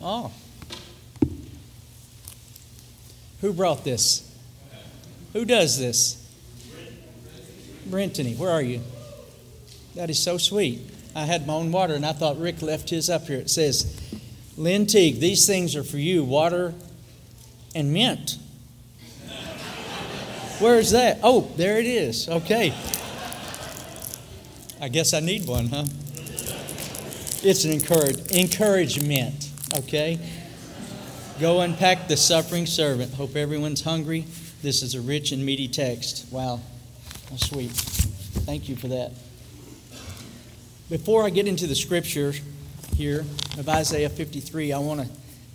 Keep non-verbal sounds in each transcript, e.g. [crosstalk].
Oh. Who brought this? Who does this? Brentany, where are you? That is so sweet. I had my own water and I thought Rick left his up here. It says, Lynn Teague, these things are for you water and mint. Where is that? Oh, there it is. Okay. I guess I need one, huh? It's an encourage, encouragement, okay? Go unpack the suffering servant. Hope everyone's hungry. This is a rich and meaty text. Wow, how sweet. Thank you for that. Before I get into the scripture here of Isaiah 53, I want to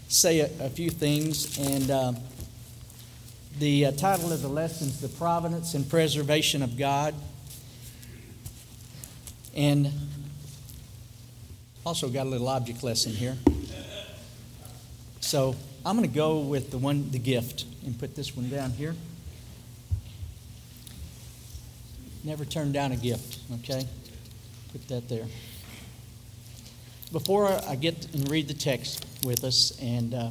say a, a, few things. And uh, the uh, title of the lesson is The Providence and Preservation of God. And also got a little object lesson here. So I'm going to go with the one, the gift, and put this one down here. Never turn down a gift, okay? Put that there. Before I get and read the text with us and uh,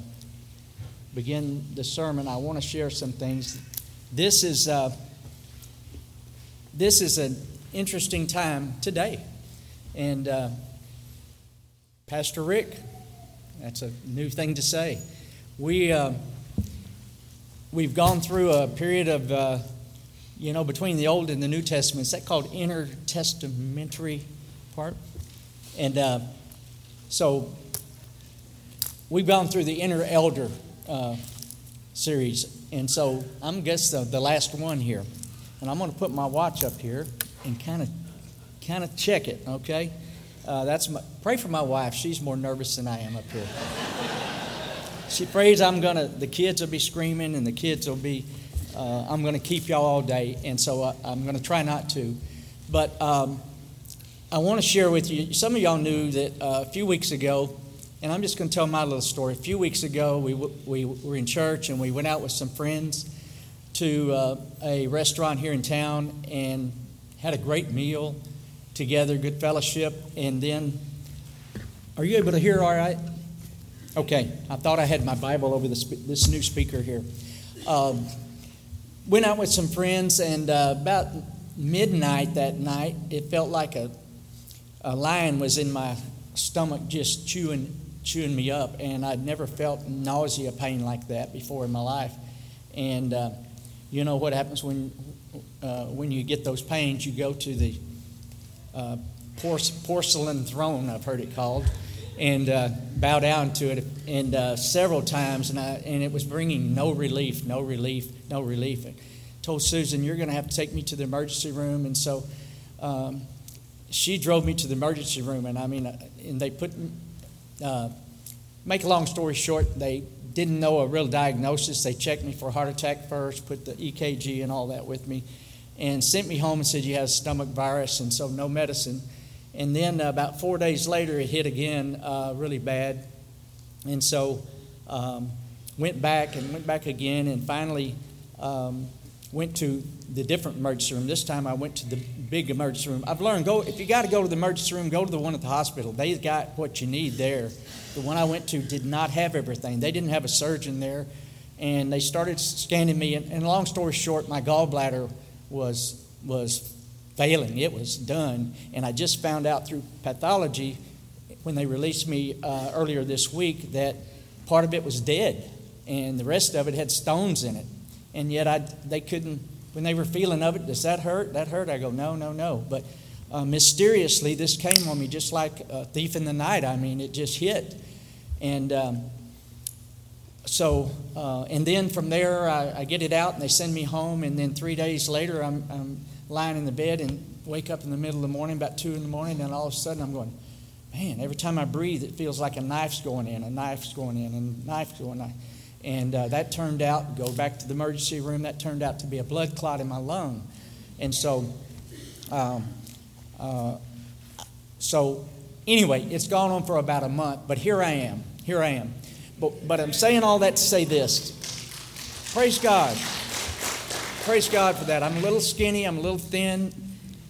begin the sermon, I want to share some things. This is uh, this is an interesting time today, and uh, Pastor Rick, that's a new thing to say. We uh, we've gone through a period of uh, you know, between the Old and the New Testaments. That called intertestamentary part, and uh, so we've gone through the inner elder uh, series, and so I'm guess the, the last one here, and I'm going to put my watch up here and kind of kind of check it. Okay, uh, that's my, pray for my wife. She's more nervous than I am up here. she prays I'm gonna. The kids will be screaming, and the kids will be uh, I'm to keep y'all all day, and so I, am to try not to. But um, I want to share with you. Some of y'all knew that uh, a few weeks ago, and I'm just to tell my little story. A few weeks ago, we, we were in church and we went out with some friends to uh, a restaurant here in town and had a great meal together, good fellowship, and then. Are you able to hear all right? Okay, I thought I had my Bible over this, this new speaker here. Um, went out with some friends, and uh, about midnight that night, it felt like a, a lion was in my stomach just chewing, chewing me up. And I'd never felt nausea pain like that before in my life. And uh, you know what happens when, uh, when you get those pains? You go to the uh, porcelain throne, I've heard it called and uh, bow down to it and uh, several times and, I, and it was bringing no relief no relief no relief. I told susan you're going to have to take me to the emergency room and so um, she drove me to the emergency room and i mean uh, and they put uh, make a long story short they didn't know a real diagnosis. They checked me for a heart attack first put the ekg and all that with me and sent me home and said you have stomach virus and so no medicine and then uh, about four days later, it hit again uh, really bad. And so um, went back and went back again, and finally um, went to the different emergency room. This time I went to the big emergency room. I've learned go if you got to go to the emergency room, go to the one at the hospital. They got what you need there. The one I went to did not have everything. They didn't have a surgeon there, and they started scanning me. And, and long story short, my gallbladder was was failing. It was done. And I just found out through pathology when they released me uh, earlier this week that part of it was dead and the rest of it had stones in it. And yet I, they couldn't, when they were feeling of it, does that hurt? That hurt? I go, no, no, no. But uh, mysteriously, this came on me just like a thief in the night. I mean, it just hit. And um, so, uh, and then from there, I, I, get it out and they send me home. And then three days later, I'm, I'm lying in the bed and wake up in the middle of the morning, about two in the morning, and all of a sudden I'm going, man, every time I breathe, it feels like a knife's going in, a knife's going in, and a knife's going in. And uh, that turned out, go back to the emergency room, that turned out to be a blood clot in my lung. And so, um, uh, so anyway, it's gone on for about a month, but here I am. Here I am. But, but I'm saying all that to say this. Praise God. Praise God for that. I'm a little skinny, I'm a little thin.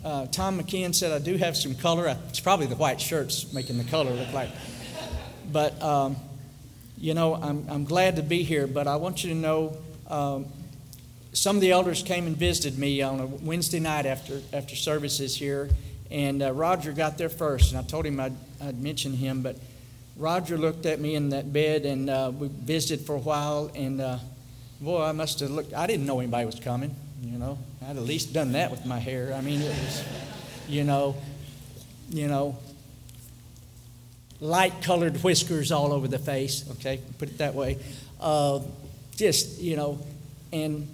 Uh, Tom McKeon said I do have some color. It's probably the white shirts making the color look like. But um, you know, I'm, I'm glad to be here, but I want you to know um, some of the elders came and visited me on a Wednesday night after, after services here, and uh, Roger got there first, and I told him I'd, I'd mention him, but Roger looked at me in that bed, and uh, we visited for a while, and uh, boy, I must have looked, I didn't know anybody was coming, you know. I'd at least done that with my hair. I mean, it was, you know, you know, light colored whiskers all over the face, okay, put it that way. Uh, just, you know, and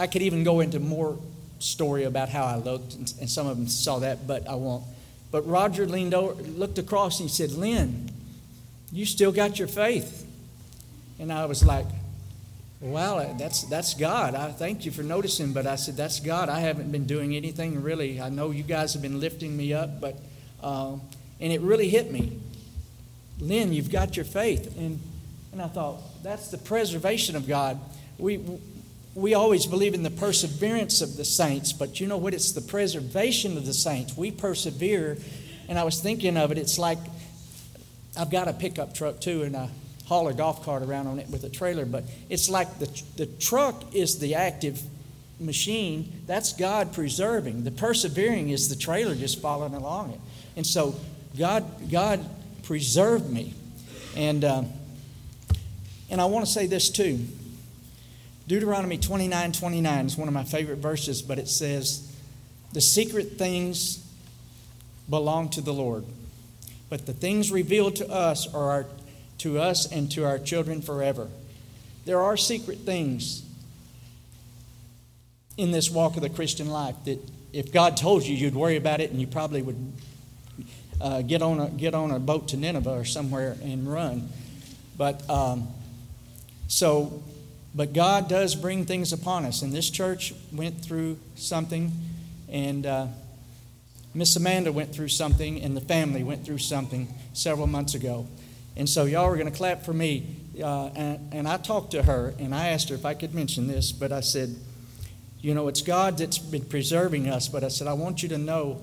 I could even go into more story about how I looked, and, and some of them saw that, but I won't. But Roger leaned over, looked across, and he said, Lynn, you still got your faith. And I was like, well, that's, that's God. I thank you for noticing, but I said, that's God. I haven't been doing anything really. I know you guys have been lifting me up, but uh, and it really hit me. Lynn, you've got your faith. And, and I thought, that's the preservation of God. We, we always believe in the perseverance of the saints, but you know what? It's the preservation of the saints. We persevere. And I was thinking of it, it's like I've got a pickup truck too, and I haul a golf cart around on it with a trailer, but it's like the, the truck is the active machine. That's God preserving. The persevering is the trailer just following along it. And so God, God preserved me. And, uh, and I want to say this too. Deuteronomy 29 29 is one of my favorite verses, but it says, The secret things belong to the Lord, but the things revealed to us are our, to us and to our children forever. There are secret things in this walk of the Christian life that if God told you, you'd worry about it and you probably would uh, get, on a, get on a boat to Nineveh or somewhere and run. But um, so, but God does bring things upon us. And this church went through something, and uh, Miss Amanda went through something, and the family went through something several months ago. And so, y'all are going to clap for me. Uh, and, and I talked to her, and I asked her if I could mention this, but I said, you know, it's God that's been preserving us, but I said, I want you to know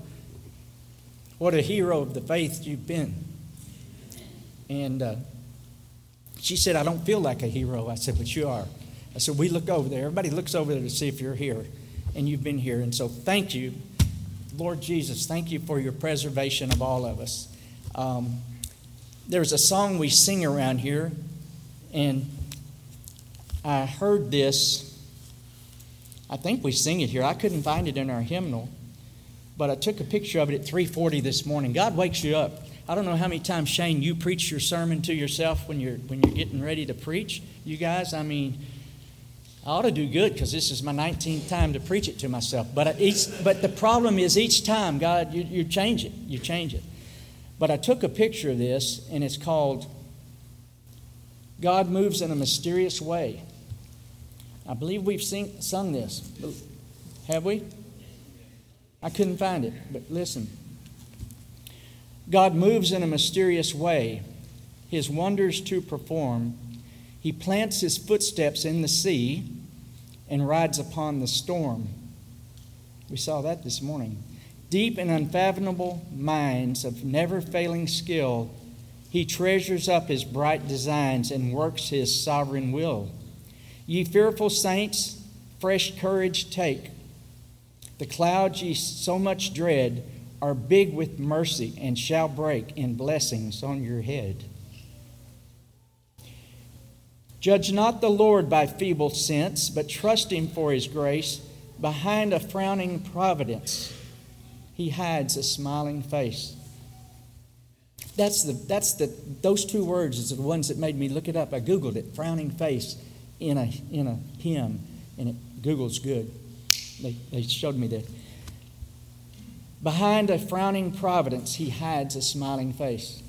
what a hero of the faith you've been. And uh, she said, I don't feel like a hero. I said, But you are. I said, We look over there. Everybody looks over there to see if you're here, and you've been here. And so, thank you, Lord Jesus. Thank you for your preservation of all of us. Um, there's a song we sing around here, and I heard this. I think we sing it here. I couldn't find it in our hymnal but I took a picture of it at 3:40 this morning. God wakes you up. I don't know how many times Shane you preach your sermon to yourself when you're when you're getting ready to preach. You guys, I mean, I ought to do good because this is my 19th time to preach it to myself. But uh, each, but the problem is each time, God, you, you change it. You change it. But I took a picture of this, and it's called "God Moves in a Mysterious Way." I believe we've sing, sung this. Have we? I couldn't find it, but listen. God moves in a mysterious way, his wonders to perform. He plants his footsteps in the sea and rides upon the storm. We saw that this morning. Deep and unfathomable minds of never failing skill, he treasures up his bright designs and works his sovereign will. Ye fearful saints, fresh courage take. The clouds ye so much dread are big with mercy and shall break in blessings on your head. Judge not the Lord by feeble sense, but trust him for his grace. Behind a frowning providence, he hides a smiling face. That's the, that's the, those two words is the ones that made me look it up. I Googled it, frowning face in a, in a hymn, and it, Google's good. They, they showed me that. Behind a frowning providence, he hides a smiling face.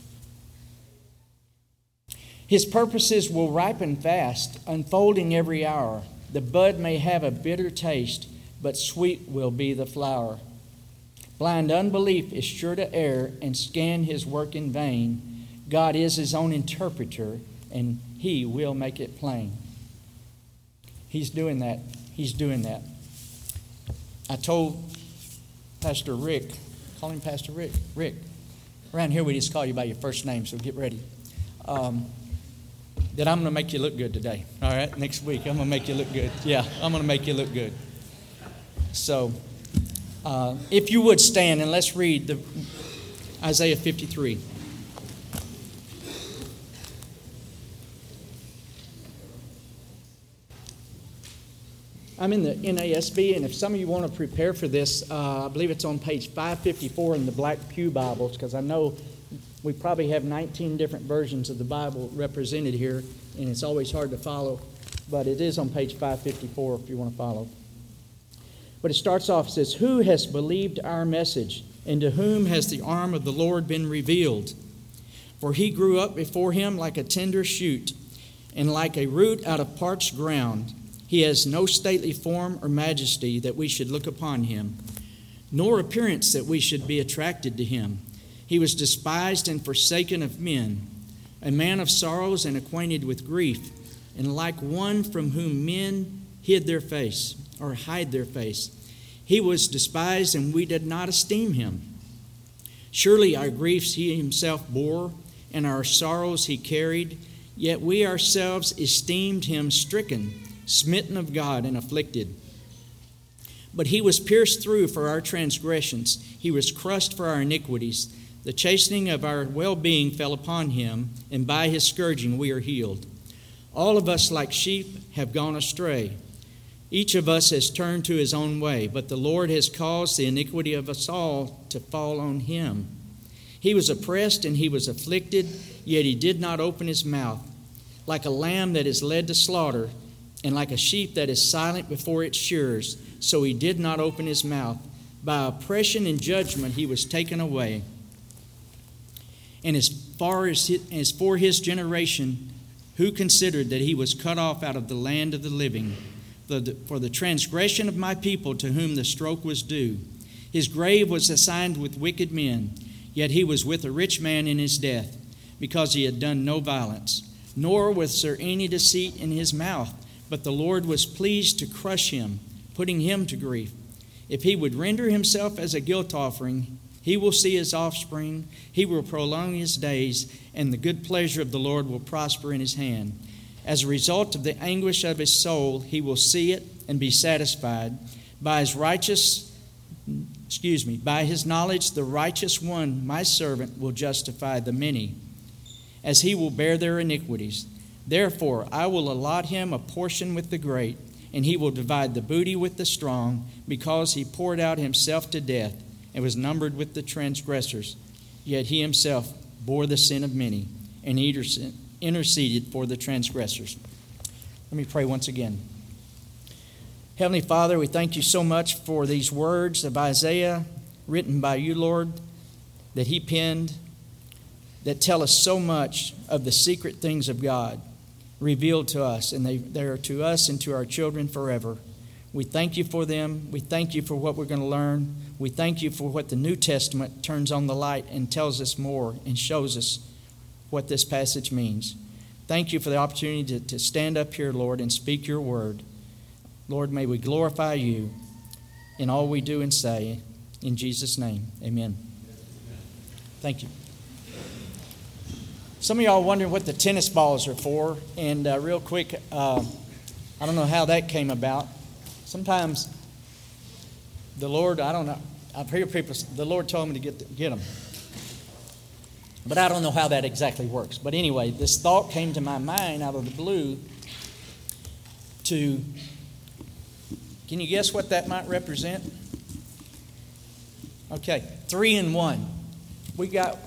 His purposes will ripen fast, unfolding every hour. The bud may have a bitter taste, but sweet will be the flower. Blind unbelief is sure to err and scan his work in vain. God is his own interpreter, and he will make it plain. He's doing that. He's doing that. I told Pastor Rick, call him Pastor Rick. Rick, around here we just call you by your first name, so get ready. Um, that I'm going to make you look good today. All right, next week I'm going to make you look good. Yeah, I'm going to make you look good. So, uh, if you would stand and let's read the Isaiah 53. I'm in the NASB, and if some of you want to prepare for this, uh, I believe it's on page 554 in the Black Pew Bibles, because I know we probably have 19 different versions of the Bible represented here, and it's always hard to follow, but it is on page 554 if you want to follow. But it starts off, it says, Who has believed our message, and to whom has the arm of the Lord been revealed? For he grew up before him like a tender shoot, and like a root out of parched ground. He has no stately form or majesty that we should look upon him, nor appearance that we should be attracted to him. He was despised and forsaken of men, a man of sorrows and acquainted with grief, and like one from whom men hid their face or hide their face. He was despised, and we did not esteem him. Surely our griefs he himself bore, and our sorrows he carried, yet we ourselves esteemed him stricken smitten of God, and afflicted. But he was pierced through for our transgressions, he was crushed for our iniquities. The chastening of our well being fell upon him, and by his scourging we are healed. All of us, like sheep, have gone astray. Each of us has turned to his own way, but the Lord has caused the iniquity of us all to fall on him. He was oppressed and he was afflicted, yet he did not open his mouth. Like a lamb that is led to slaughter, and like a sheep that is silent before its shearers, so he did not open his mouth. By oppression and judgment he was taken away. And as far as, as for his generation, who considered that he was cut off out of the land of the living, for the transgression of my people to whom the stroke was due. His grave was assigned with wicked men, yet he was with a rich man in his death, because he had done no violence, nor was there any deceit in his mouth. But the Lord was pleased to crush him, putting him to grief. If he would render himself as a guilt offering, he will see his offspring, he will prolong his days, and the good pleasure of the Lord will prosper in his hand. As a result of the anguish of his soul, he will see it and be satisfied. By his righteous, excuse me, by his knowledge, the righteous one, my servant, will justify the many, as he will bear their iniquities. Therefore, I will allot him a portion with the great, and he will divide the booty with the strong, because he poured out himself to death and was numbered with the transgressors. Yet he himself bore the sin of many and interceded for the transgressors. Let me pray once again. Heavenly Father, we thank you so much for these words of Isaiah written by you, Lord, that he penned, that tell us so much of the secret things of God revealed to us, and they, they are to us and to our children forever. We thank you for them. We thank you for what we're going to learn. We thank you for what the New Testament turns on the light and tells us more and shows us what this passage means. Thank you for the opportunity to, to stand up here, Lord, and speak your word. Lord, may we glorify you in all we do and say. In Jesus' name, amen. Thank you. Some of y'all wondering what the tennis balls are for, and uh, real quick, uh, I don't know how that came about. Sometimes the Lord, I don't know, I've heard people, the Lord told me to get, get them. But I don't know how that exactly works. But anyway, this thought came to my mind out of the blue to, can you guess what that might represent? Okay, three in one. We got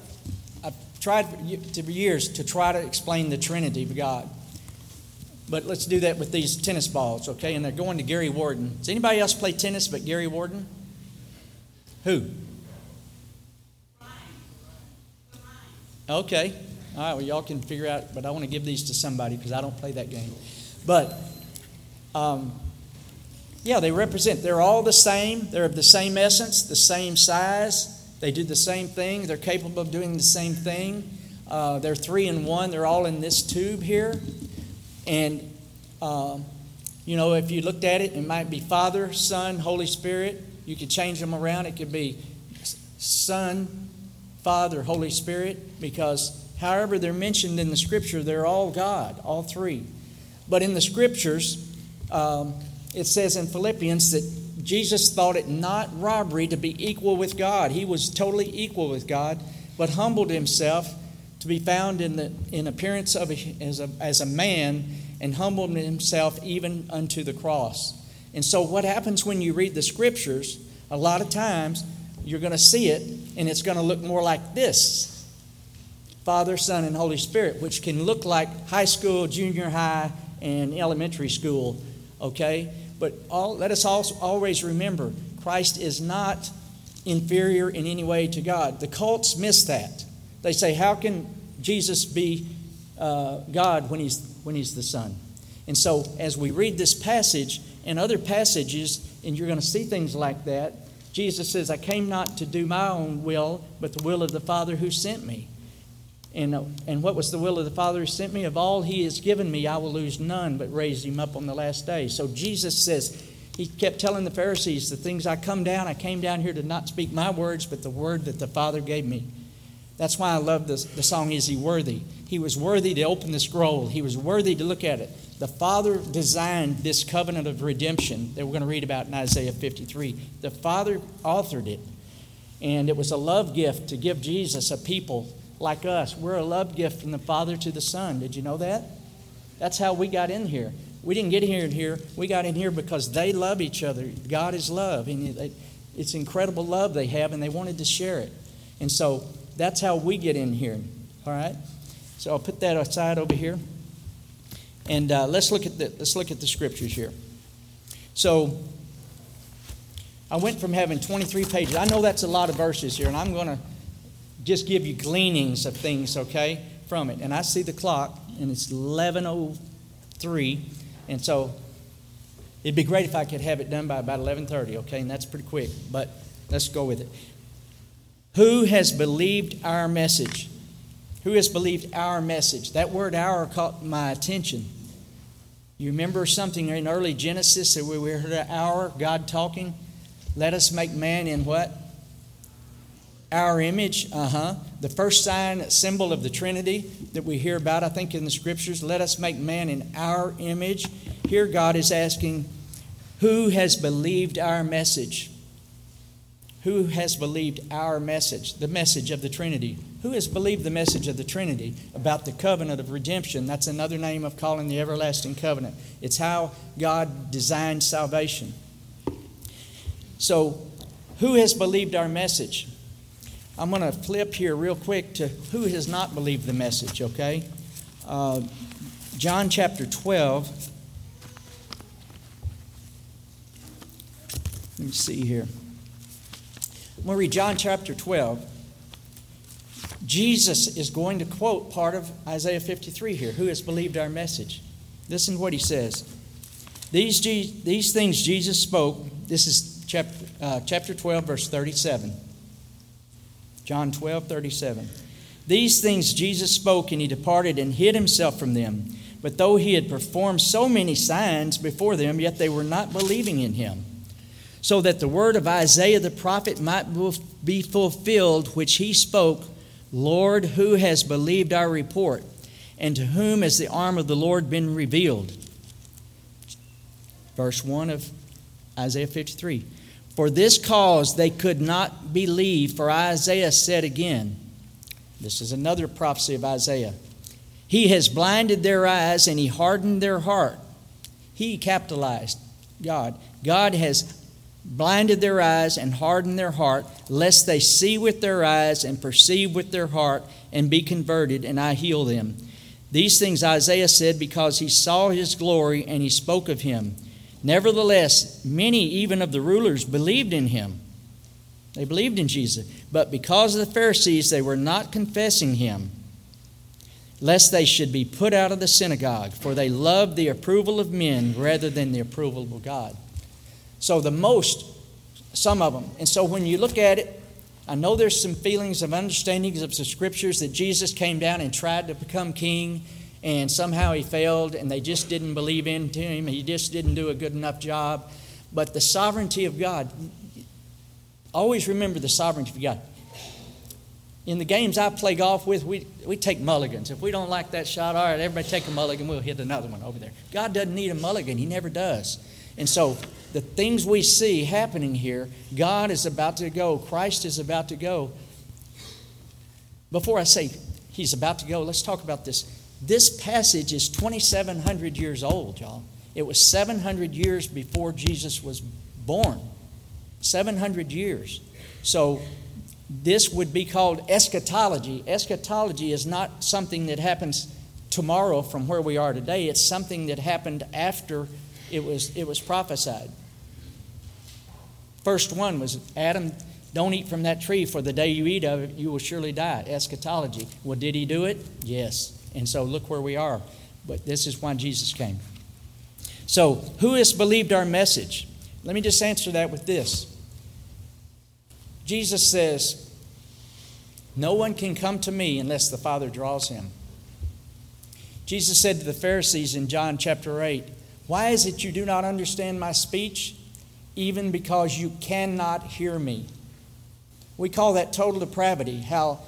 I've tried for years to try to explain the Trinity of God. But let's do that with these tennis balls, okay? And they're going to Gary Warden. Does anybody else play tennis but Gary Warden? Who? Okay. All right, well, y'all can figure out, but I want to give these to somebody because I don't play that game. But, um, yeah, they represent, they're all the same. They're of the same essence, the same size. They do the same thing, they're capable of doing the same thing. Uh, they're three in one, they're all in this tube here. And, uh, you know, if you looked at it, it might be Father, Son, Holy Spirit. You could change them around. It could be Son, Father, Holy Spirit, because however they're mentioned in the scripture, they're all God, all three. But in the scriptures, um, it says in Philippians that Jesus thought it not robbery to be equal with God. He was totally equal with God, but humbled himself to be found in the in appearance of a, as a as a man and humbled himself even unto the cross. And so, what happens when you read the scriptures? A lot of times, you're going to see it, and it's going to look more like this Father, Son, and Holy Spirit, which can look like high school, junior high, and elementary school, okay? But all, let us also always remember Christ is not inferior in any way to God. The cults miss that. They say, How can Jesus be uh, God when he's, when he's the Son? And so, as we read this passage and other passages, and you're going to see things like that, Jesus says, I came not to do my own will, but the will of the Father who sent me. And, uh, and what was the will of the Father who sent me? Of all he has given me, I will lose none, but raise him up on the last day. So Jesus says, he kept telling the Pharisees, the things I come down, I came down here to not speak my words, but the word that the Father gave me. That's why I love this, the song, Is He Worthy? He was worthy to open the scroll, He was worthy to look at it. The Father designed this covenant of redemption that we're going to read about in Isaiah 53. The Father authored it, and it was a love gift to give Jesus a people like us. We're a love gift from the Father to the Son. Did you know that? That's how we got in here. We didn't get here in here. We got in here because they love each other. God is love, and it's incredible love they have, and they wanted to share it. And so that's how we get in here. All right. So I'll put that aside over here, and uh, let's look at the let's look at the scriptures here. So I went from having 23 pages. I know that's a lot of verses here, and I'm going to just give you gleanings of things, okay, from it. And I see the clock, and it's 11:03, and so it'd be great if I could have it done by about 11:30, okay? And that's pretty quick, but let's go with it. Who has believed our message? Who has believed our message? That word our caught my attention. You remember something in early Genesis that we heard our God talking? Let us make man in what? Our image, uh huh. The first sign, symbol of the Trinity that we hear about, I think, in the scriptures. Let us make man in our image. Here, God is asking, Who has believed our message? Who has believed our message, the message of the Trinity? Who has believed the message of the Trinity about the covenant of redemption? That's another name of calling the everlasting covenant. It's how God designed salvation. So, who has believed our message? I'm going to flip here real quick to who has not believed the message, okay? Uh, John chapter 12. Let me see here. I'm going to read John chapter 12. Jesus is going to quote part of Isaiah 53 here. Who has believed our message? Listen to what he says. These, these things Jesus spoke. This is chapter, uh, chapter 12, verse 37. John 12, 37. These things Jesus spoke, and he departed and hid himself from them. But though he had performed so many signs before them, yet they were not believing in him. So that the word of Isaiah the prophet might be fulfilled, which he spoke Lord, who has believed our report? And to whom has the arm of the Lord been revealed? Verse 1 of Isaiah 53. For this cause they could not believe, for Isaiah said again, this is another prophecy of Isaiah. He has blinded their eyes and he hardened their heart. He capitalized God. God has blinded their eyes and hardened their heart, lest they see with their eyes and perceive with their heart and be converted, and I heal them. These things Isaiah said because he saw his glory and he spoke of him. Nevertheless, many even of the rulers believed in him. They believed in Jesus. But because of the Pharisees, they were not confessing him, lest they should be put out of the synagogue, for they loved the approval of men rather than the approval of God. So, the most, some of them. And so, when you look at it, I know there's some feelings of understandings of the scriptures that Jesus came down and tried to become king and somehow he failed and they just didn't believe into him. He just didn't do a good enough job. But the sovereignty of God, always remember the sovereignty of God. in the games I play golf with, we, we take mulligans. If we don't like that shot, all right, everybody take a mulligan, we'll hit another one over there. God doesn't need a mulligan, He never does. And so the things we see happening here, God is about to go, Christ is about to go. Before I say He's about to go, let's talk about this. This passage is 2,700 years old, y'all. It was 700 years before Jesus was born. 700 years. So this would be called eschatology. Eschatology is not something that happens tomorrow from where we are today, it's something that happened after it was, it was prophesied. First one was Adam, don't eat from that tree, for the day you eat of it, you will surely die. Eschatology. Well, did he do it? Yes. And so look where we are. But this is why Jesus came. So, who has believed our message? Let me just answer that with this. Jesus says, No one can come to me unless the Father draws him. Jesus said to the Pharisees in John chapter 8, Why is it you do not understand my speech? Even because you cannot hear me. We call that total depravity, how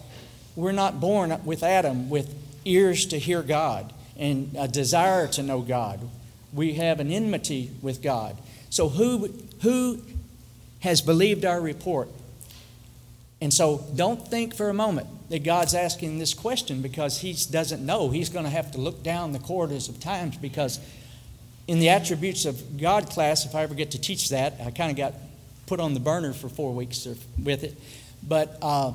we're not born with Adam with ears to hear God and a desire to know God. We have an enmity with God. So, who, who has believed our report? And so don't think for a moment that God's asking this question because He doesn't know. He's going to have to look down the corridors of times because in the attributes of God class, if I ever get to teach that, I kind of got put on the burner for four weeks with it. But uh,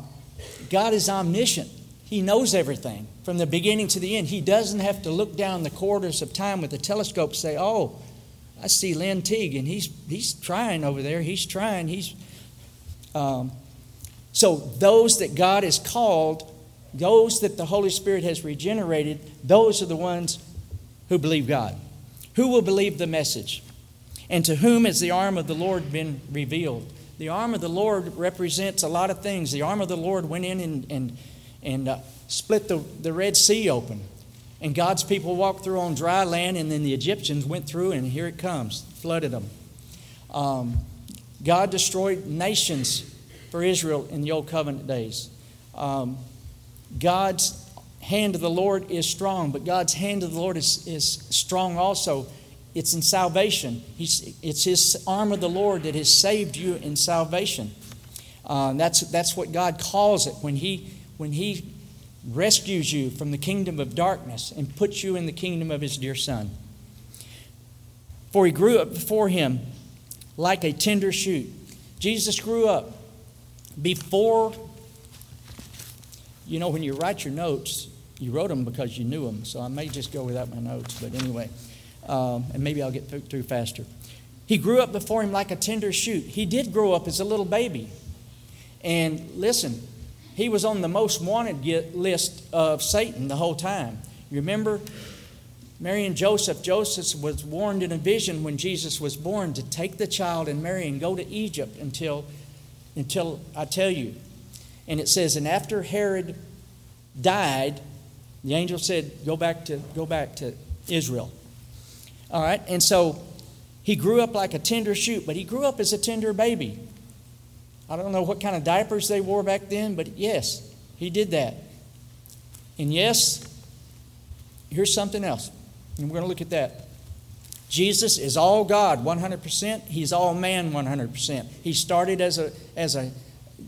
God is omniscient. He knows everything from the beginning to the end. He doesn't have to look down the corridors of time with a telescope and say, oh, I see Lynn Teague, and he's, he's trying over there. He's trying. He's. Um, so, those that God has called, those that the Holy Spirit has regenerated, those are the ones who believe God. Who will believe the message? And to whom has the arm of the Lord been revealed? The arm of the Lord represents a lot of things. The arm of the Lord went in and, and, and uh, split the, the Red Sea open. And God's people walked through on dry land, and then the Egyptians went through, and here it comes, flooded them. Um, God destroyed nations for Israel in the Old Covenant days. Um, God's hand of the Lord is strong, but God's hand of the Lord is, is strong also. It's in salvation. He's, it's His arm of the Lord that has saved you in salvation. Uh, that's, that's what God calls it when he, when he rescues you from the kingdom of darkness and puts you in the kingdom of His dear Son. For He grew up before Him like a tender shoot. Jesus grew up before, you know, when you write your notes, you wrote them because you knew them. So I may just go without my notes, but anyway, um, and maybe I'll get through faster. He grew up before him like a tender shoot. He did grow up as a little baby. And listen, he was on the most wanted list of Satan the whole time. You remember Mary and Joseph? Joseph was warned in a vision when Jesus was born to take the child and Mary and go to Egypt until until I tell you. And it says, and after Herod died, the angel said, go back to, go back to Israel. All right, and so he grew up like a tender shoot, but he grew up as a tender baby. I don't know what kind of diapers they wore back then, but yes, he did that. And yes, here's something else. And we're going to look at that. Jesus is all God 100%. He's all man 100%. He started as a, as a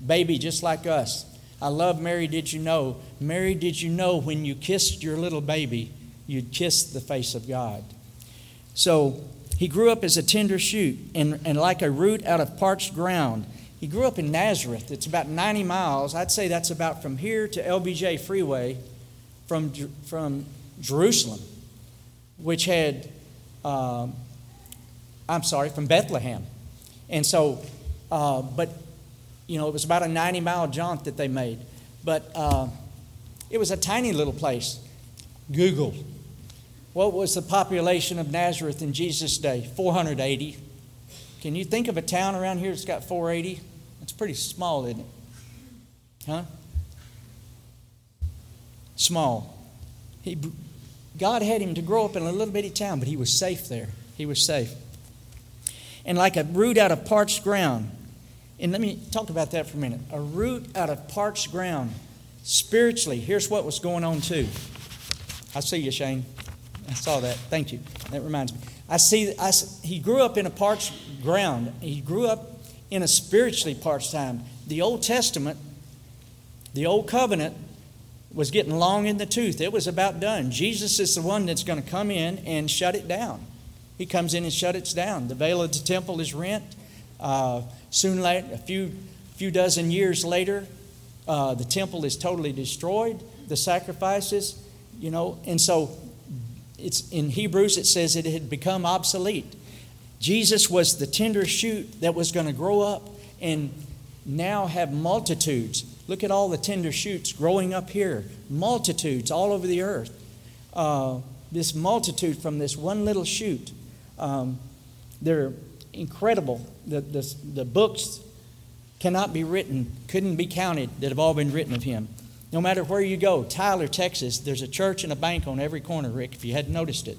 baby just like us. I love Mary, did you know? Mary, did you know when you kissed your little baby, you'd kiss the face of God? So he grew up as a tender shoot and, and like a root out of parched ground. He grew up in Nazareth. It's about 90 miles. I'd say that's about from here to LBJ Freeway from, from Jerusalem, which had um, I'm sorry, from Bethlehem. And so, uh, but, you know, it was about a 90 mile jaunt that they made. But uh, it was a tiny little place. Google. What was the population of Nazareth in Jesus' day? 480. Can you think of a town around here that's got 480? It's pretty small, isn't it? Huh? Small. He, God had him to grow up in a little bitty town, but he was safe there. He was safe. And like a root out of parched ground, and let me talk about that for a minute. A root out of parched ground. Spiritually, here's what was going on too. I see you, Shane. I saw that. Thank you. That reminds me. I see. I, he grew up in a parched ground. He grew up in a spiritually parched time. The Old Testament, the Old Covenant, was getting long in the tooth. It was about done. Jesus is the one that's going to come in and shut it down. He comes in and shuts it down. The veil of the temple is rent. Uh, soon, a few few dozen years later, uh, the temple is totally destroyed. The sacrifices, you know, and so it's in Hebrews it says it had become obsolete. Jesus was the tender shoot that was going to grow up and now have multitudes. Look at all the tender shoots growing up here, multitudes all over the earth. Uh, this multitude from this one little shoot. Um, they're incredible. The, the, the books cannot be written, couldn't be counted that have all been written of him. No matter where you go, Tyler, Texas, there's a church and a bank on every corner, Rick, if you hadn't noticed it.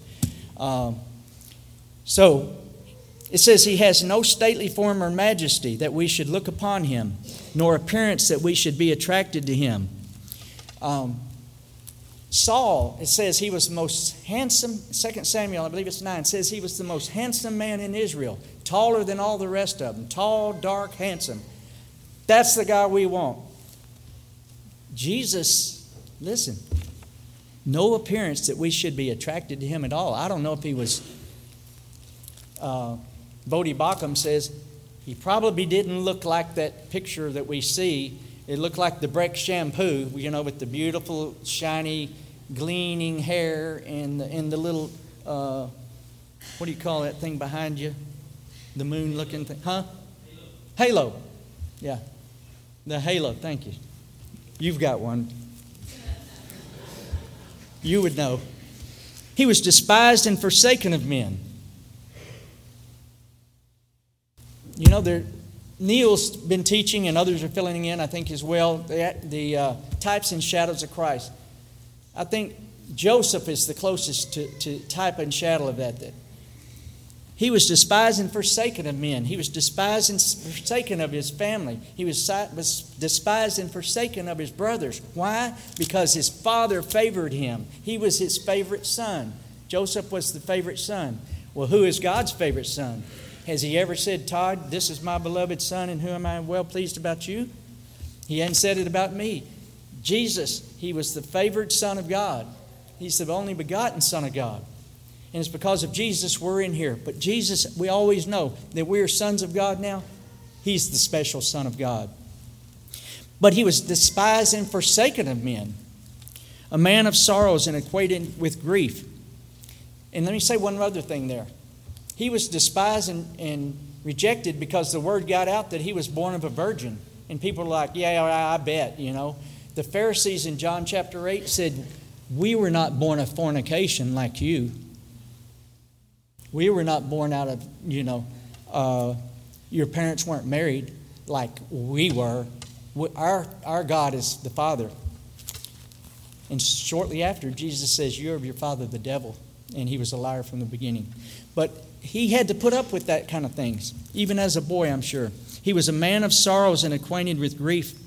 Um, so it says, He has no stately form or majesty that we should look upon him, nor appearance that we should be attracted to him. Um, Saul, it says he was the most handsome, 2 Samuel, I believe it's 9, says he was the most handsome man in Israel, taller than all the rest of them, tall, dark, handsome. That's the guy we want. Jesus, listen, no appearance that we should be attracted to him at all. I don't know if he was, uh, Voddie Baucham says, he probably didn't look like that picture that we see. It looked like the Breck shampoo, you know, with the beautiful, shiny, gleaming hair and the, and the little, uh, what do you call that thing behind you? The moon looking thing. Huh? Halo. Halo. Yeah. The halo. Thank you. You've got one. You would know. He was despised and forsaken of men. You know, there, Neil's been teaching, and others are filling in, I think, as well, the, the uh, types and shadows of Christ. I think Joseph is the closest to, to type and shadow of that, that he was despised and forsaken of men. He was despised and forsaken of his family. He was, despised and forsaken of his brothers. Why? Because his father favored him. He was his favorite son. Joseph was the favorite son. Well, who is God's favorite son? Has he ever said, Todd, this is my beloved son and who am I well pleased about you? He hadn't said it about me. Jesus, he was the favored son of God. He's the only begotten son of God. And it's because of Jesus we're in here. But Jesus, we always know that we are sons of God now. He's the special Son of God. But he was despised and forsaken of men, a man of sorrows and acquainted with grief. And let me say one other thing there. He was despised and, and rejected because the word got out that he was born of a virgin. And people were like, yeah, I bet, you know. The Pharisees in John chapter 8 said, We were not born of fornication like you. We were not born out of, you know, uh, your parents weren't married like we were. We, our, our God is the Father. And shortly after, Jesus says, You're of your father, the devil. And he was a liar from the beginning. But he had to put up with that kind of things, even as a boy, I'm sure. He was a man of sorrows and acquainted with grief.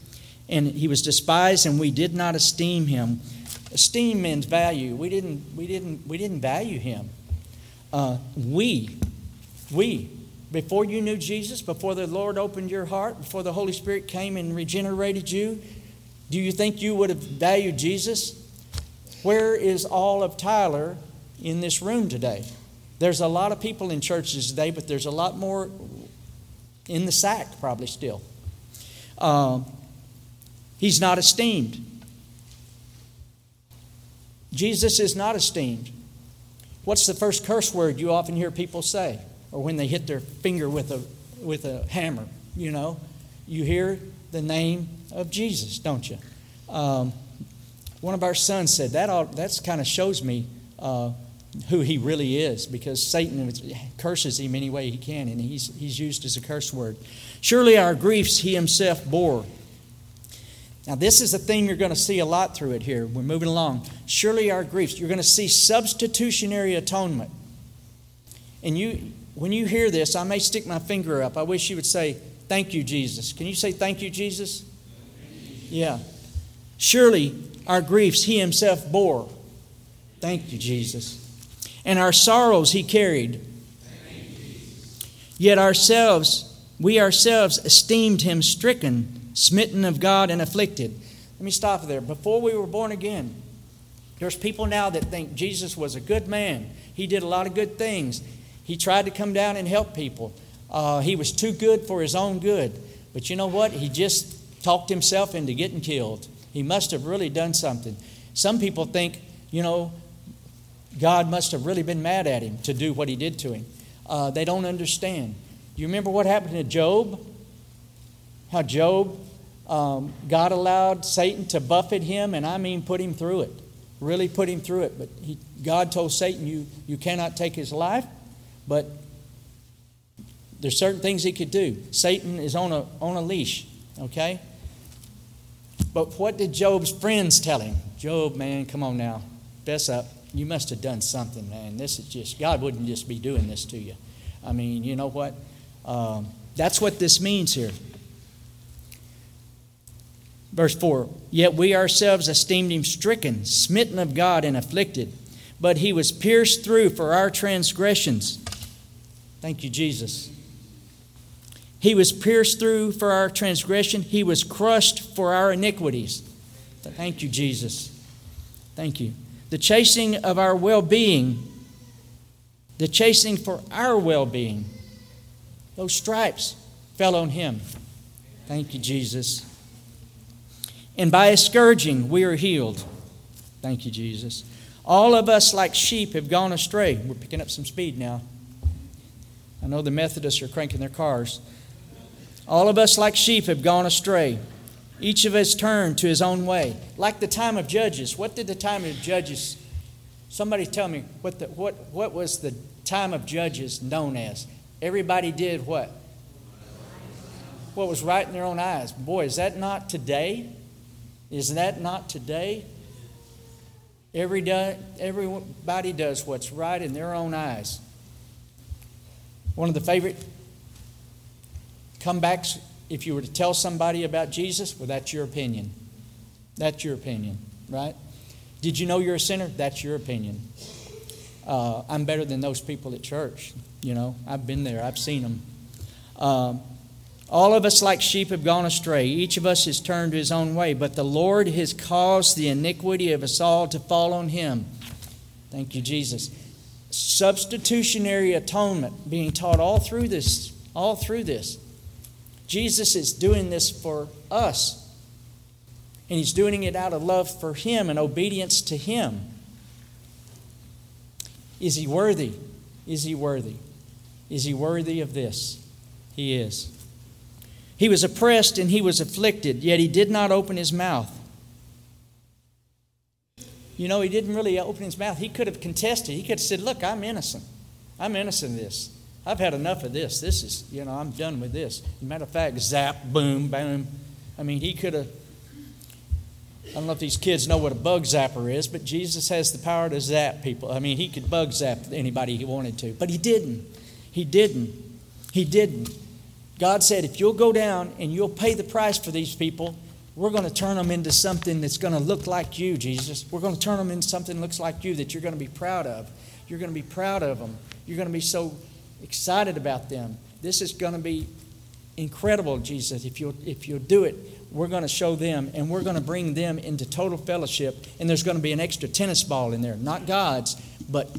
And he was despised, and we did not esteem him. Esteem means value. We didn't, we didn't, we didn't value him. Uh, we, we, before you knew Jesus, before the Lord opened your heart, before the Holy Spirit came and regenerated you, do you think you would have valued Jesus? Where is all of Tyler in this room today? There's a lot of people in churches today, but there's a lot more in the sack probably still. Uh, he's not esteemed. Jesus is not esteemed. What's the first curse word you often hear people say? Or when they hit their finger with a, with a hammer, you know? You hear the name of Jesus, don't you? Um, one of our sons said, that that's kind of shows me uh, who he really is because Satan curses him any way he can, and he's, he's used as a curse word. Surely our griefs he himself bore. Now, this is a theme you're going to see a lot through it here. We're moving along. Surely our griefs. You're going to see substitutionary atonement. And you, when you hear this, I may stick my finger up. I wish you would say, Thank you, Jesus. Can you say, Thank you, Jesus? Yeah. Surely our griefs he himself bore. Thank you, Jesus. And our sorrows he carried. Yet ourselves, we ourselves esteemed him stricken, smitten of God, and afflicted. Let me stop there. Before we were born again, there's people now that think Jesus was a good man. He did a lot of good things. He tried to come down and help people. Uh, he was too good for his own good. But you know what? He just talked himself into getting killed. He must have really done something. Some people think, you know, God must have really been mad at him to do what he did to him. Uh, they don't understand. You remember what happened to Job? How Job, um, God allowed Satan to buffet him, and I mean put him through it. Really put him through it. But he, God told Satan, you, you cannot take his life, but there's certain things he could do. Satan is on a, on a leash, okay? But what did Job's friends tell him? Job, man, come on now. Fess up. You must have done something, man. This is just, God wouldn't just be doing this to you. I mean, you know what? Um, that's what this means here. Verse 4 Yet we ourselves esteemed him stricken, smitten of God, and afflicted. But he was pierced through for our transgressions. Thank you, Jesus. He was pierced through for our transgression, He was crushed for our iniquities. Thank you, Jesus. Thank you. The chasing of our well being, the chasing for our well being, those stripes fell on Him. Thank you, Jesus. And by a scourging, we are healed. Thank you, Jesus. All of us, like sheep, have gone astray. We're picking up some speed now. I know the Methodists are cranking their cars. All of us, like sheep, have gone astray. Each of us turned to his own way. Like the time of Judges. What did the time of Judges? Somebody tell me what, the, what, what was the time of Judges known as? Everybody did what? What was right in their own eyes. Boy, is that not today? Is that not today? Every day, everybody does what's right in their own eyes. One of the favorite comebacks, if you were to tell somebody about Jesus, well, that's your opinion. That's your opinion, right? Did you know you're a sinner? That's your opinion. Uh, I'm better than those people at church. You know, I've been there, I've seen them. Um, all of us, like sheep, have gone astray. Each of us has turned to his own way, but the Lord has caused the iniquity of us all to fall on him. Thank you, Jesus. Substitutionary atonement being taught all through this, all through this. Jesus is doing this for us. And he's doing it out of love for him and obedience to him. Is he worthy? Is he worthy? Is he worthy of this? He is. He was oppressed and he was afflicted, yet he did not open his mouth. You know, he didn't really open his mouth. He could have contested. He could have said, Look, I'm innocent. I'm innocent of this. I've had enough of this. This is, you know, I'm done with this. matter of fact, zap, boom, boom. I mean, he could have. I don't know if these kids know what a bug zapper is, but Jesus has the power to zap people. I mean, he could bug zap anybody he wanted to, but he didn't. He didn't. He didn't. God said, if you'll go down and you'll pay the price for these people, we're going to turn them into something that's going to look like you, Jesus. We're going to turn them into something that looks like you that you're going to be proud of. You're going to be proud of them. You're going to be so excited about them. This is going to be incredible, Jesus. If you'll, if you'll do it, we're going to show them and we're going to bring them into total fellowship. And there's going to be an extra tennis ball in there, not God's, but,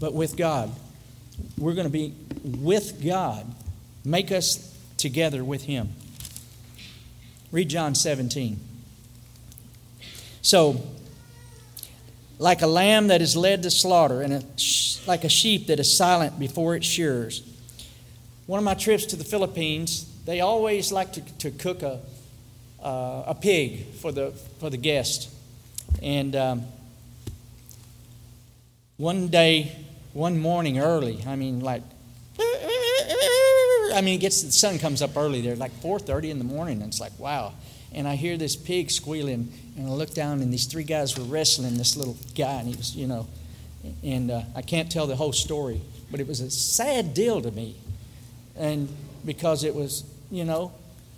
but with God. We're going to be with God. Make us together with Him. Read John 17. So, like a lamb that is led to slaughter, and a, like a sheep that is silent before its shearers. One of my trips to the Philippines, they always like to, to cook a, uh, a pig for the, for the guest. And um, one day, one morning early, I mean, like, I mean, it gets the sun comes up early there, like 4:30 in the morning, and it's like, wow. And I hear this pig squealing, and I look down, and these three guys were wrestling this little guy, and he was, you know, and uh, I can't tell the whole story, but it was a sad deal to me, and because it was, you know,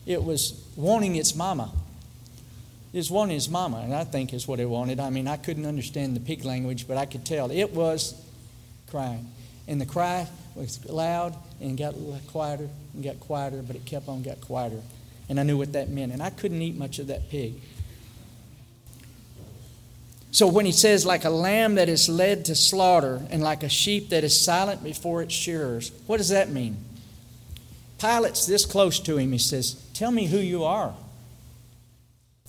it was wanting its mama, is wanting his mama, and I think is what it wanted. I mean, I couldn't understand the pig language, but I could tell it was crying. And the cry was loud and got quieter and got quieter, but it kept on got quieter. And I knew what that meant. And I couldn't eat much of that pig. So when he says, like a lamb that is led to slaughter and like a sheep that is silent before its shearers, what does that mean? Pilate's this close to him. He says, Tell me who you are.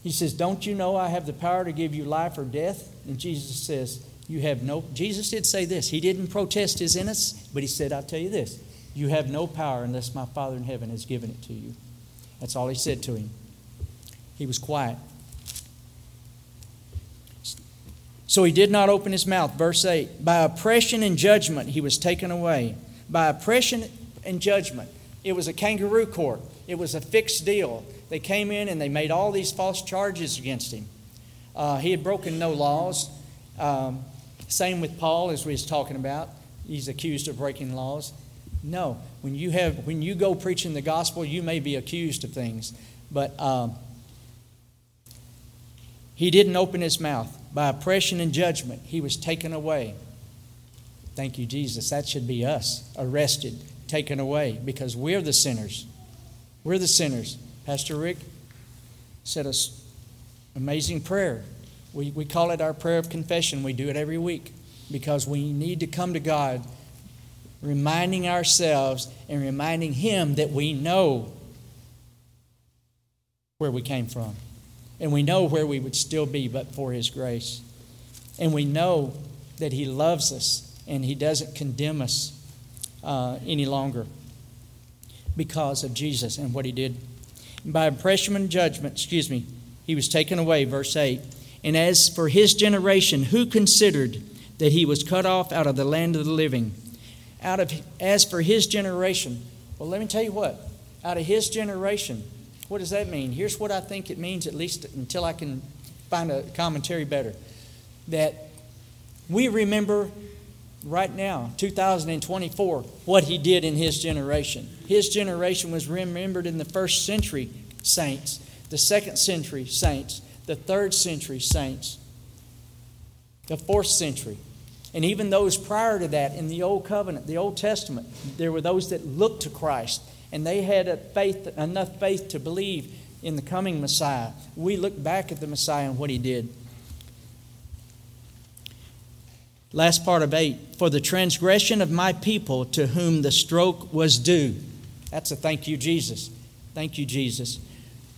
He says, Don't you know I have the power to give you life or death? And Jesus says, You have no. Jesus did say this. He didn't protest his innocence, but he said, I'll tell you this. You have no power unless my Father in heaven has given it to you. That's all he said to him. He was quiet. So he did not open his mouth. Verse 8 By oppression and judgment he was taken away. By oppression and judgment. It was a kangaroo court, it was a fixed deal. They came in and they made all these false charges against him. Uh, he had broken no laws. Um, same with Paul, as we was talking about. He's accused of breaking laws. No, when you have when you go preaching the gospel, you may be accused of things, but um, he didn't open his mouth. By oppression and judgment, he was taken away. Thank you, Jesus. That should be us, arrested, taken away, because we're the sinners. We're the sinners. Pastor Rick said an amazing prayer. We, we call it our prayer of confession. We do it every week because we need to come to God reminding ourselves and reminding Him that we know where we came from. And we know where we would still be but for His grace. And we know that He loves us and He doesn't condemn us uh, any longer because of Jesus and what He did. And by oppression and judgment, excuse me, He was taken away, verse 8. And as for His generation, who considered that He was cut off out of the land of the living? Out of, as for His generation, well, let me tell you what, out of His generation, what does that mean? Here's what I think it means, at least until I can find a commentary better. That we remember right now, 2024, what he did in his generation. His generation was remembered in the first century saints, the second century saints, the third century saints, the fourth century. And even those prior to that in the Old Covenant, the Old Testament, there were those that looked to Christ and they had faith, enough faith to believe in the coming Messiah. We look back at the Messiah and what he did. Last part of 8 For the transgression of my people to whom the stroke was due. That's a thank you, Jesus. Thank you, Jesus.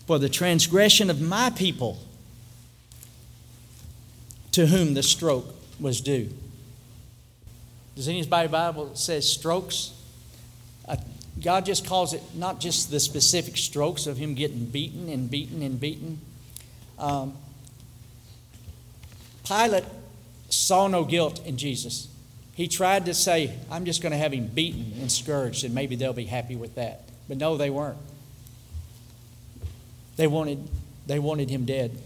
For the transgression of my people to whom the stroke was due. Does anybody Bible says strokes? God just calls it not just the specific strokes of him getting beaten and beaten and beaten. Um, Pilate saw no guilt in Jesus. He tried to say, I'm just going to have him beaten and scourged, and maybe they'll be happy with that. But no, they weren't. They wanted, they wanted him dead.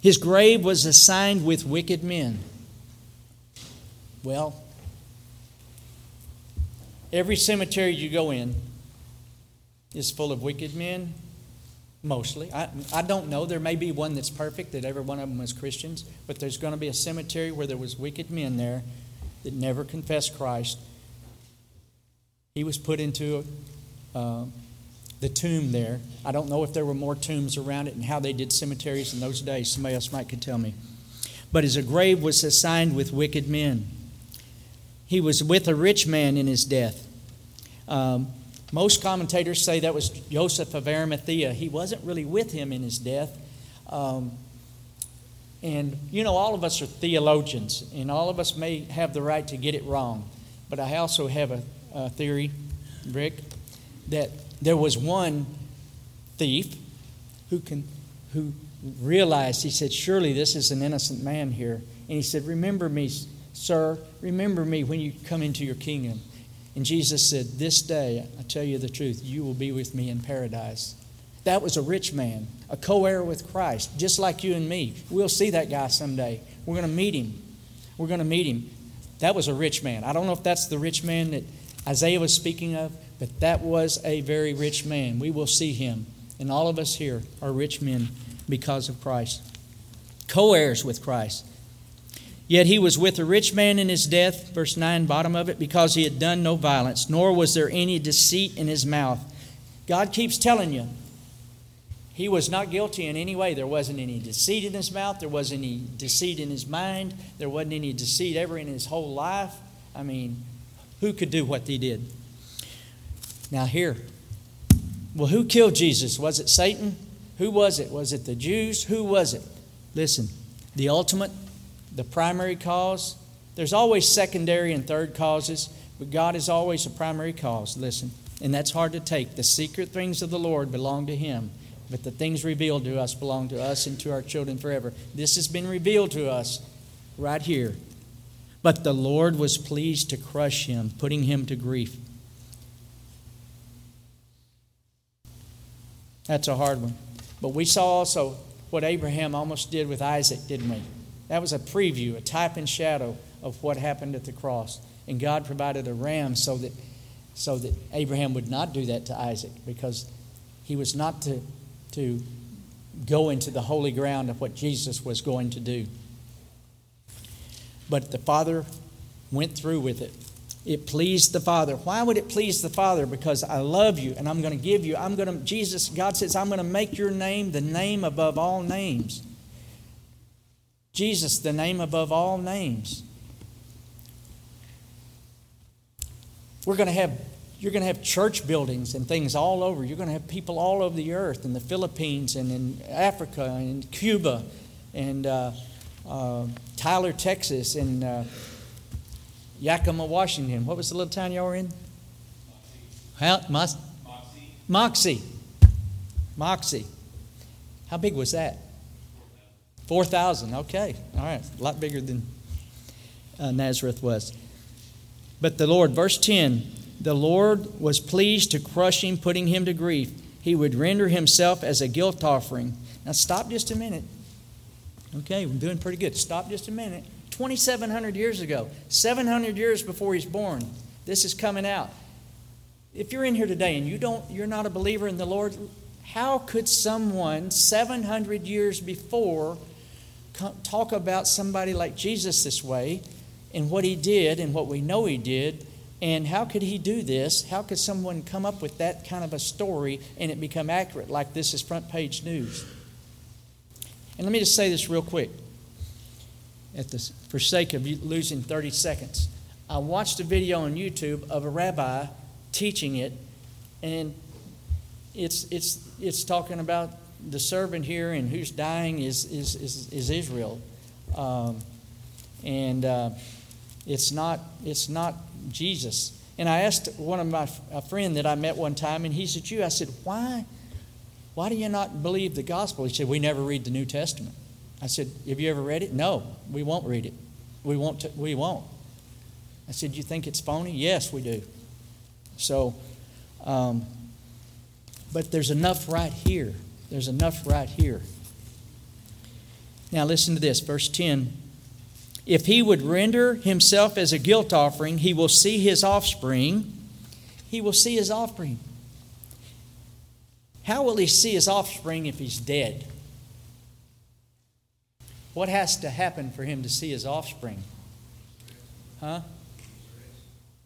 His grave was assigned with wicked men. Well, Every cemetery you go in is full of wicked men, mostly. I, I don't know. There may be one that's perfect, that every one of them was Christians, but there's going to be a cemetery where there was wicked men there that never confessed Christ. He was put into uh, the tomb there. I don't know if there were more tombs around it and how they did cemeteries in those days. Somebody else might could tell me. But his grave was assigned with wicked men. He was with a rich man in his death. Um, most commentators say that was Joseph of Arimathea. He wasn't really with him in his death. Um, and, you know, all of us are theologians, and all of us may have the right to get it wrong. But I also have a, a theory, Rick, that there was one thief who, can, who realized, he said, Surely this is an innocent man here. And he said, Remember me, Sir, remember me when you come into your kingdom. And Jesus said, This day, I tell you the truth, you will be with me in paradise. That was a rich man, a co heir with Christ, just like you and me. We'll see that guy someday. We're going to meet him. We're going to meet him. That was a rich man. I don't know if that's the rich man that Isaiah was speaking of, but that was a very rich man. We will see him And all of us here are rich men because of Christ, co heirs with Christ. Yet he was with a rich man in his death, verse 9, bottom of it, because he had done no violence, nor was there any deceit in his mouth. God keeps telling you, he was not guilty in any way. There wasn't any deceit in his mouth, there wasn't any deceit in his mind, there wasn't any deceit ever in his whole life. I mean, who could do what he did? Now, here, well, who killed Jesus? Was it Satan? Who was it? Was it the Jews? Who was it? Listen, the ultimate the primary cause. There's always secondary and third causes, but God is always a primary cause. Listen, and that's hard to take. The secret things of the Lord belong to Him, but the things revealed to us belong to us and to our children forever. This has been revealed to us right here. But the Lord was pleased to crush him, putting him to grief. That's a hard one. But we saw also what Abraham almost did with Isaac, didn't we? That was a preview, a type and shadow of what happened at the cross. And God provided a ram so that, so that Abraham would not do that to Isaac because he was not to, to go into the holy ground of what Jesus was going to do. But the Father went through with it. It pleased the Father. Why would it please the Father? Because I love you and I'm going to give you, I'm going to, Jesus, God says, I'm going to make your name the name above all names. Jesus, the name above all names. We're going to have you're going to have church buildings and things all over. You're going to have people all over the earth, in the Philippines and in Africa and Cuba and uh, uh, Tyler, Texas, and uh, Yakima, Washington. What was the little town y'all were in? How, Moxee. Moxee. Moxee. How big was that? 4,000, okay. All right, a lot bigger than uh, Nazareth was. But the Lord, verse 10 the Lord was pleased to crush him, putting him to grief. He would render himself as a guilt offering. Now, stop just a minute. Okay, we're doing pretty good. Stop just a minute. 2,700 years ago, 700 years before he's born, this is coming out. If you're in here today and you don't, you're not a believer in the Lord, how could someone 700 years before talk about somebody like Jesus this way and what he did and what we know he did. And how could he do this? How could someone come up with that kind of a story and it become accurate like this is front page news? And let me just say this real quick, at the, for sake of losing 30 seconds. I watched a video on YouTube of a rabbi teaching it, and it's, it's, it's talking about the servant here and who's dying is, is, is, is Israel. Um, and uh, it's, not, it's not Jesus. And I asked one of my a friend that I met one time, and he's a "Jew." I said, Why? Why do you not believe the gospel? He said, We never read the New Testament. I said, Have you ever read it? No, we won't read it. We won't. T- we won't. I said, You think it's phony? Yes, we do. So, um, but there's enough right here there's enough right here. Now, listen to this, verse 10. If he would render himself as a guilt offering, he will see his offspring. He will see his offspring. How will he see his offspring if he's dead? What has to happen for him to see his offspring? Huh?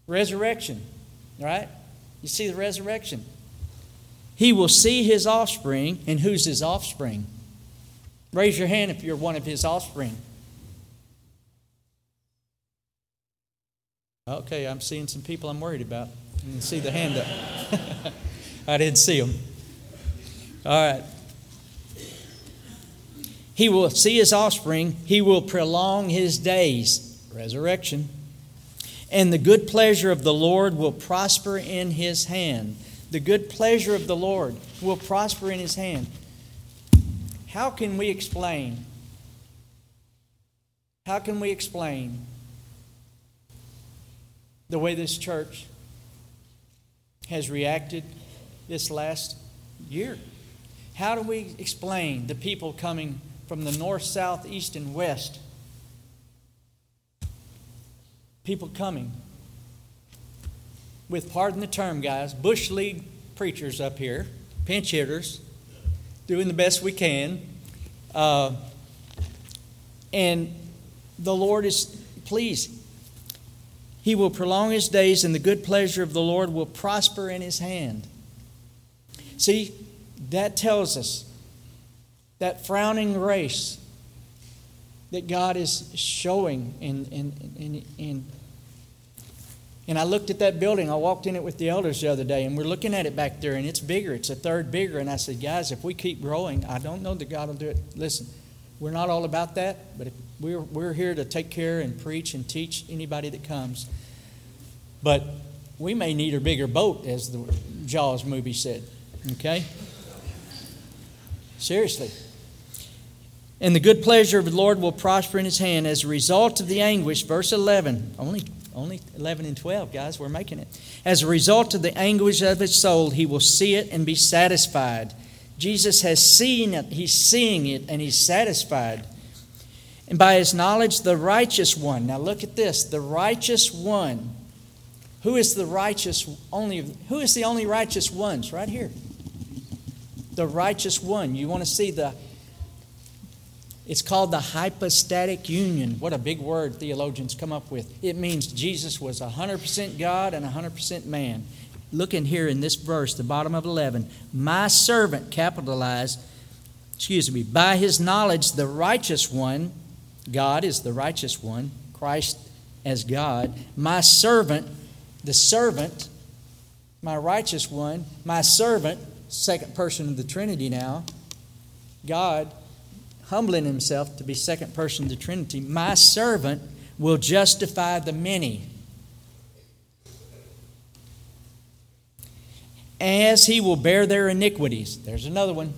Resurrection, right? You see the resurrection. He will see his offspring, and who's his offspring? Raise your hand if you're one of his offspring. Okay, I'm seeing some people I'm worried about. You see the hand up. [laughs] I didn't see them. All right. He will see his offspring. He will prolong his days. Resurrection. And the good pleasure of the Lord will prosper in his hand the good pleasure of the Lord will prosper in his hand. How can we explain? How can we explain the way this church has reacted this last year? How do we explain the people coming from the north, south, east, and west? People coming with, pardon the term, guys, Bush League preachers up here, pinch hitters, doing the best we can. Uh, and the Lord is pleased. He will prolong his days, and the good pleasure of the Lord will prosper in his hand. See, that tells us that frowning grace that God is showing. And, and, and, and, and I looked at that building. I walked in it with the elders the other day, and we're looking at it back there, and it's bigger. It's a third bigger. And I said, guys, if we keep growing, I don't know that God will do it. Listen, we're not all about that, but we're, we're here to take care and preach and teach anybody that comes. But we may need a bigger boat, as the Jaws movie said. Okay? Seriously. And the good pleasure of the Lord will prosper in his hand as a result of the anguish. Verse 11. Only, only 11 and 12, guys. We're making it. As a result of the anguish of his soul, he will see it and be satisfied. Jesus has seen it, he's seeing it, and he's satisfied. And by his knowledge, the righteous one. Now look at this the righteous one. Who is the righteous only who is the only righteous ones? Right here. The righteous one. You want to see the it's called the hypostatic union. What a big word theologians come up with. It means Jesus was 100% God and 100% man. Look in here in this verse, the bottom of 11. My servant, capitalized, excuse me, by his knowledge, the righteous one, God is the righteous one, Christ as God, my servant, the servant, my righteous one, my servant, second person of the Trinity now, God, humbling himself to be second person of the Trinity, my servant will justify the many. As he will bear their iniquities. There's another one.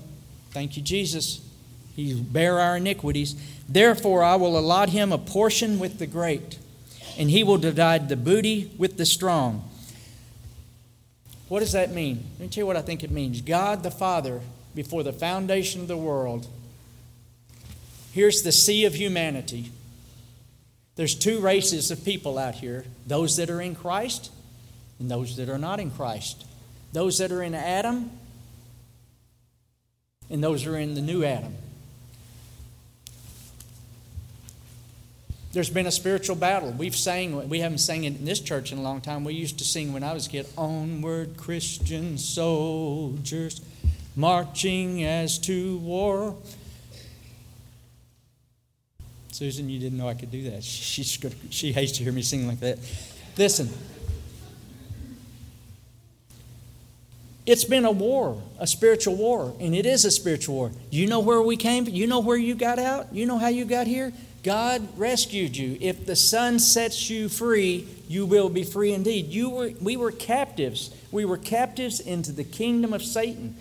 Thank you, Jesus. He bear our iniquities. Therefore, I will allot him a portion with the great, and he will divide the booty with the strong. What does that mean? Let me tell you what I think it means. God the Father, before the foundation of the world, here's the sea of humanity. There's two races of people out here those that are in Christ and those that are not in Christ. Those that are in Adam and those are in the new Adam. There's been a spiritual battle. We've sang, we haven't sang it in this church in a long time. We used to sing when I was a kid, Onward Christian soldiers, marching as to war. Susan, you didn't know I could do that. [laughs] She, she hates to hear me sing like that. Listen, it's been a war, a spiritual war, and it is a spiritual war. You know where we came? You know where you got out? You know how you got here? God rescued you. If the Son sets you free, you will be free indeed. You were, we were captives. We were captives into the kingdom of Satan,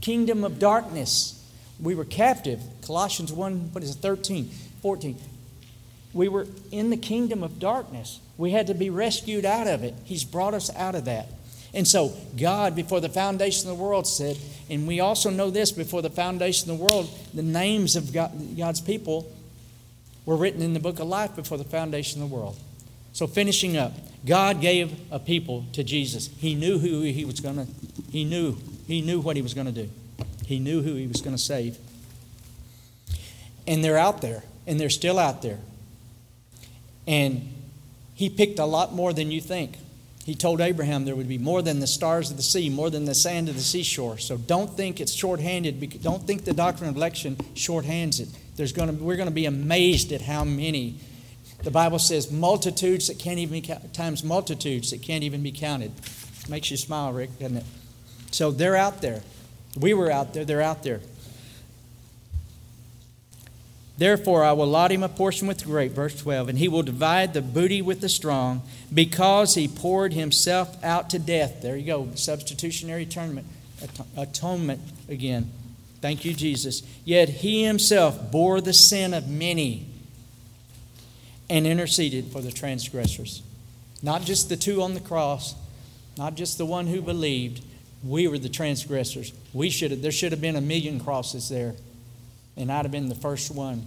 kingdom of darkness. We were captive. Colossians 1, what is it, 13, 14. We were in the kingdom of darkness. We had to be rescued out of it. He's brought us out of that. And so, God, before the foundation of the world, said, and we also know this before the foundation of the world, the names of God, God's people were written in the book of life before the foundation of the world. So finishing up, God gave a people to Jesus. He knew who he was going to he knew he knew what he was going to do. He knew who he was going to save. And they're out there, and they're still out there. And he picked a lot more than you think. He told Abraham there would be more than the stars of the sea, more than the sand of the seashore. So don't think it's shorthanded. Don't think the doctrine of election shorthands it. There's to, we're going to be amazed at how many. The Bible says multitudes that can't even be times multitudes that can't even be counted. Makes you smile, Rick, doesn't it? So they're out there. We were out there. They're out there. Therefore, I will allot him a portion with the great, verse 12, and he will divide the booty with the strong, because he poured himself out to death. There you go, substitutionary atonement, atonement again. Thank you, Jesus. Yet he himself bore the sin of many and interceded for the transgressors. Not just the two on the cross, not just the one who believed. We were the transgressors. We should have, there should have been a million crosses there. And I'd have been the first one.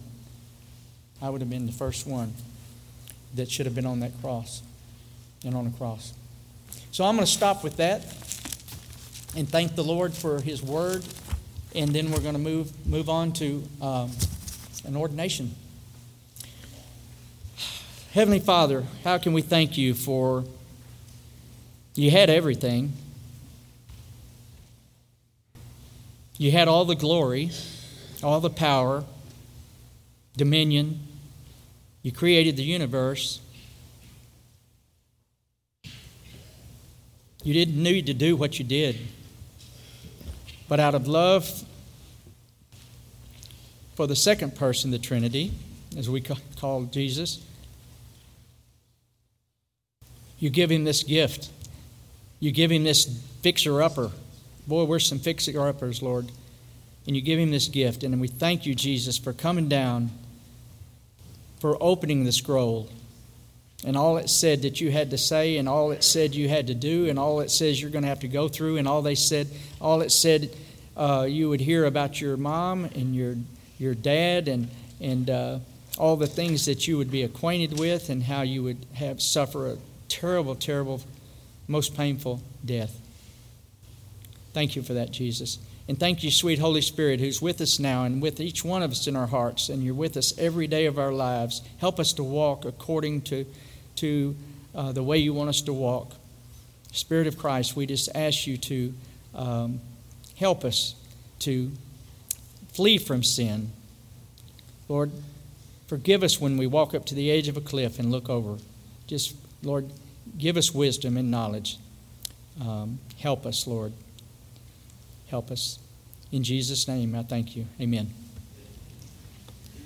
I would have been the first one that should have been on that cross and on the cross. So I'm going to stop with that and thank the Lord for his word and then we're going to move move on to um, an ordination. Heavenly Father, how can we thank you for you had everything. You had all the glory, all the power, dominion. You created the universe. You didn't need to do what you did. But out of love for the second person, the Trinity, as we call Jesus, you give him this gift. You give him this fixer upper. Boy, we're some fixer uppers, Lord. And you give him this gift. And we thank you, Jesus, for coming down, for opening the scroll, and all it said that you had to say, and all it said you had to do, and all it says you're going to have to go through, and all they said, all it said uh, you would hear about your mom and your your dad, and and uh, all the things that you would be acquainted with, and how you would have suffer a terrible, terrible, most painful death. Thank you for that, Jesus. And thank you, sweet Holy Spirit, who's with us now and with each one of us in our hearts, and you're with us every day of our lives. Help us to walk according to, to uh, the way you want us to walk. Spirit of Christ, we just ask you to um, help us to flee from sin. Lord, forgive us when we walk up to the edge of a cliff and look over. Just, Lord, give us wisdom and knowledge. Um, help us, Lord. Help us. In Jesus' name, I thank you. Amen.